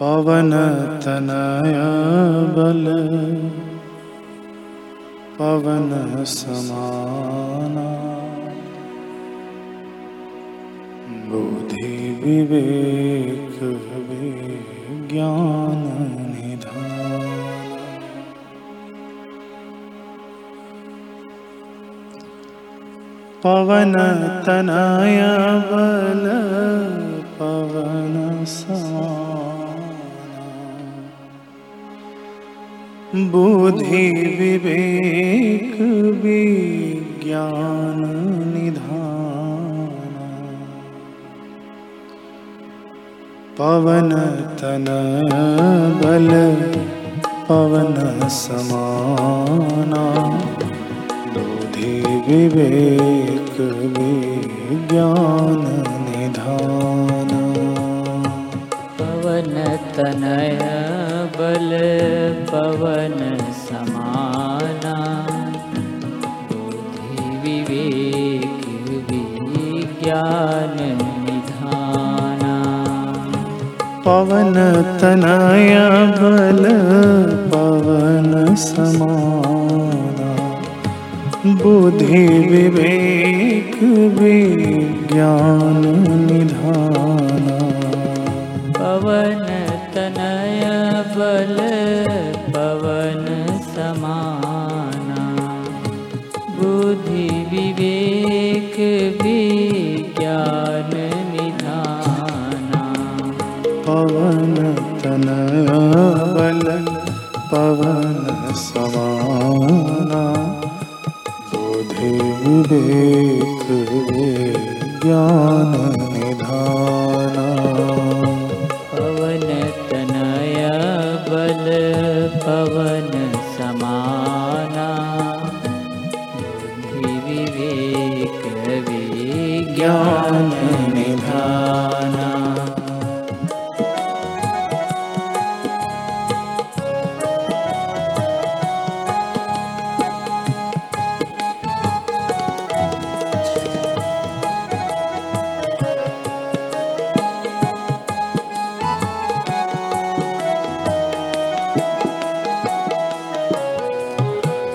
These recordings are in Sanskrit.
पवनतनया बल। पवन समाना। बुद्धि विवेक विज्ञान निधान। पवन तनया बल पवन समाना बुद्धि विवेक विज्ञान निधान। पवन तनय बल पवन समाना। बुद्धि विवेक विज्ञान निधान। पवनतनय बल पवन समाना। बुद्धि विवेक विज्ञान निधाना। पवन तनय बल पवन समाना। बुद्धि विवेक विज्ञान निधाना। पवनतनय समाना बुद्धि विवेक विज्ञान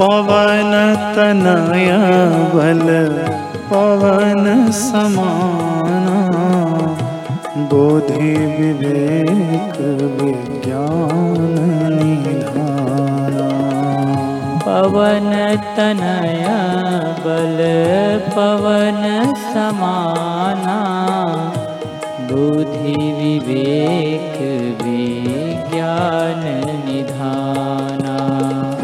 पवन तनय बल पवन समाना विज्ञान निधाना। पवन तनय बल पवन समाना विज्ञान निधाना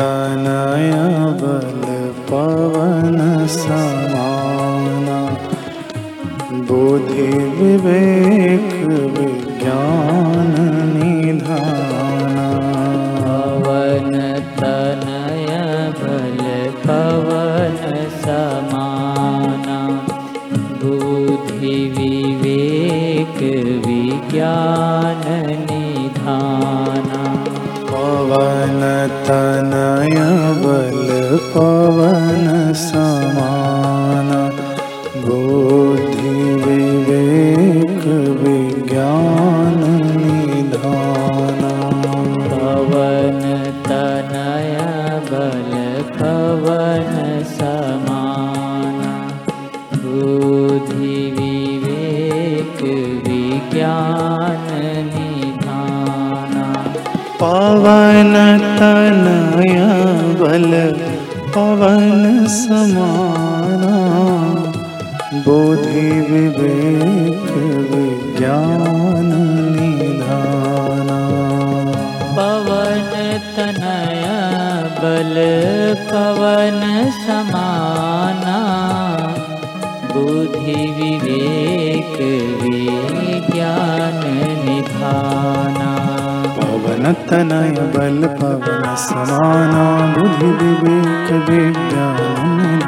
तनय बल पवन समाना। बुद्धि विवेक तनय बल पवन बल पवन समाना बोधि विवेक विज्ञान निधाना। पवन तनय बल पवन समाना बुद्धि तनय बल पवन समाना बुद्धि विवेक विज्ञान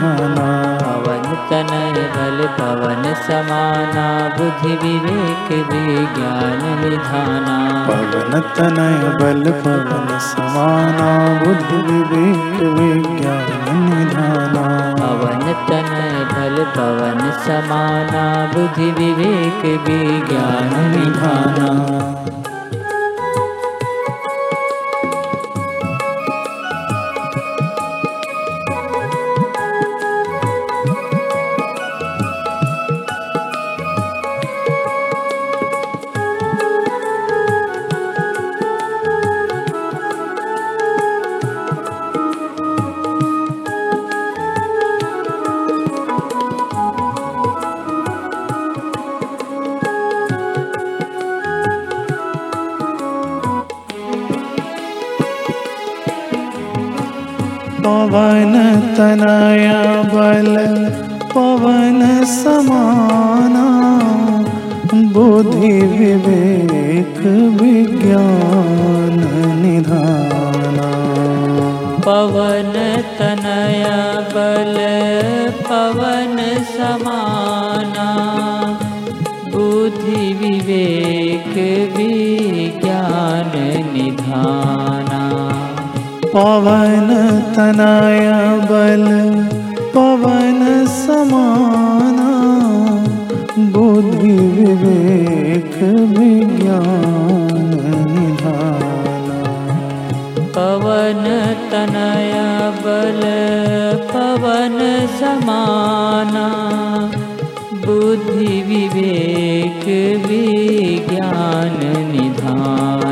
पवन तनय बल पवन समाना बुद्धि विवेक विज्ञान निधाना पवन तनय बल पवन समाना बुद्धि विवेक विज्ञान निधाना पवन तनय बल पवन समाना बुद्धि विवेक विज्ञान निधाना पवन तनय बल पवन समाना बुद्धि विवेक विज्ञान निधाना। पवन तनय बल पवन समाना बुद्धि विवेक विज्ञान निधाना पवन तनय बल पवन समाना विज्ञान निधाना। पवन तनय बल पवन समाना विज्ञान निधाना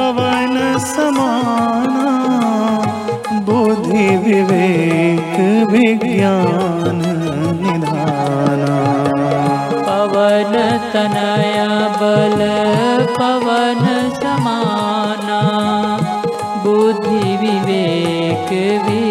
समाना बुद्धि विवेक विज्ञान पवन तनय बल पवन समाना। बुद्धि विवेक विज्ञान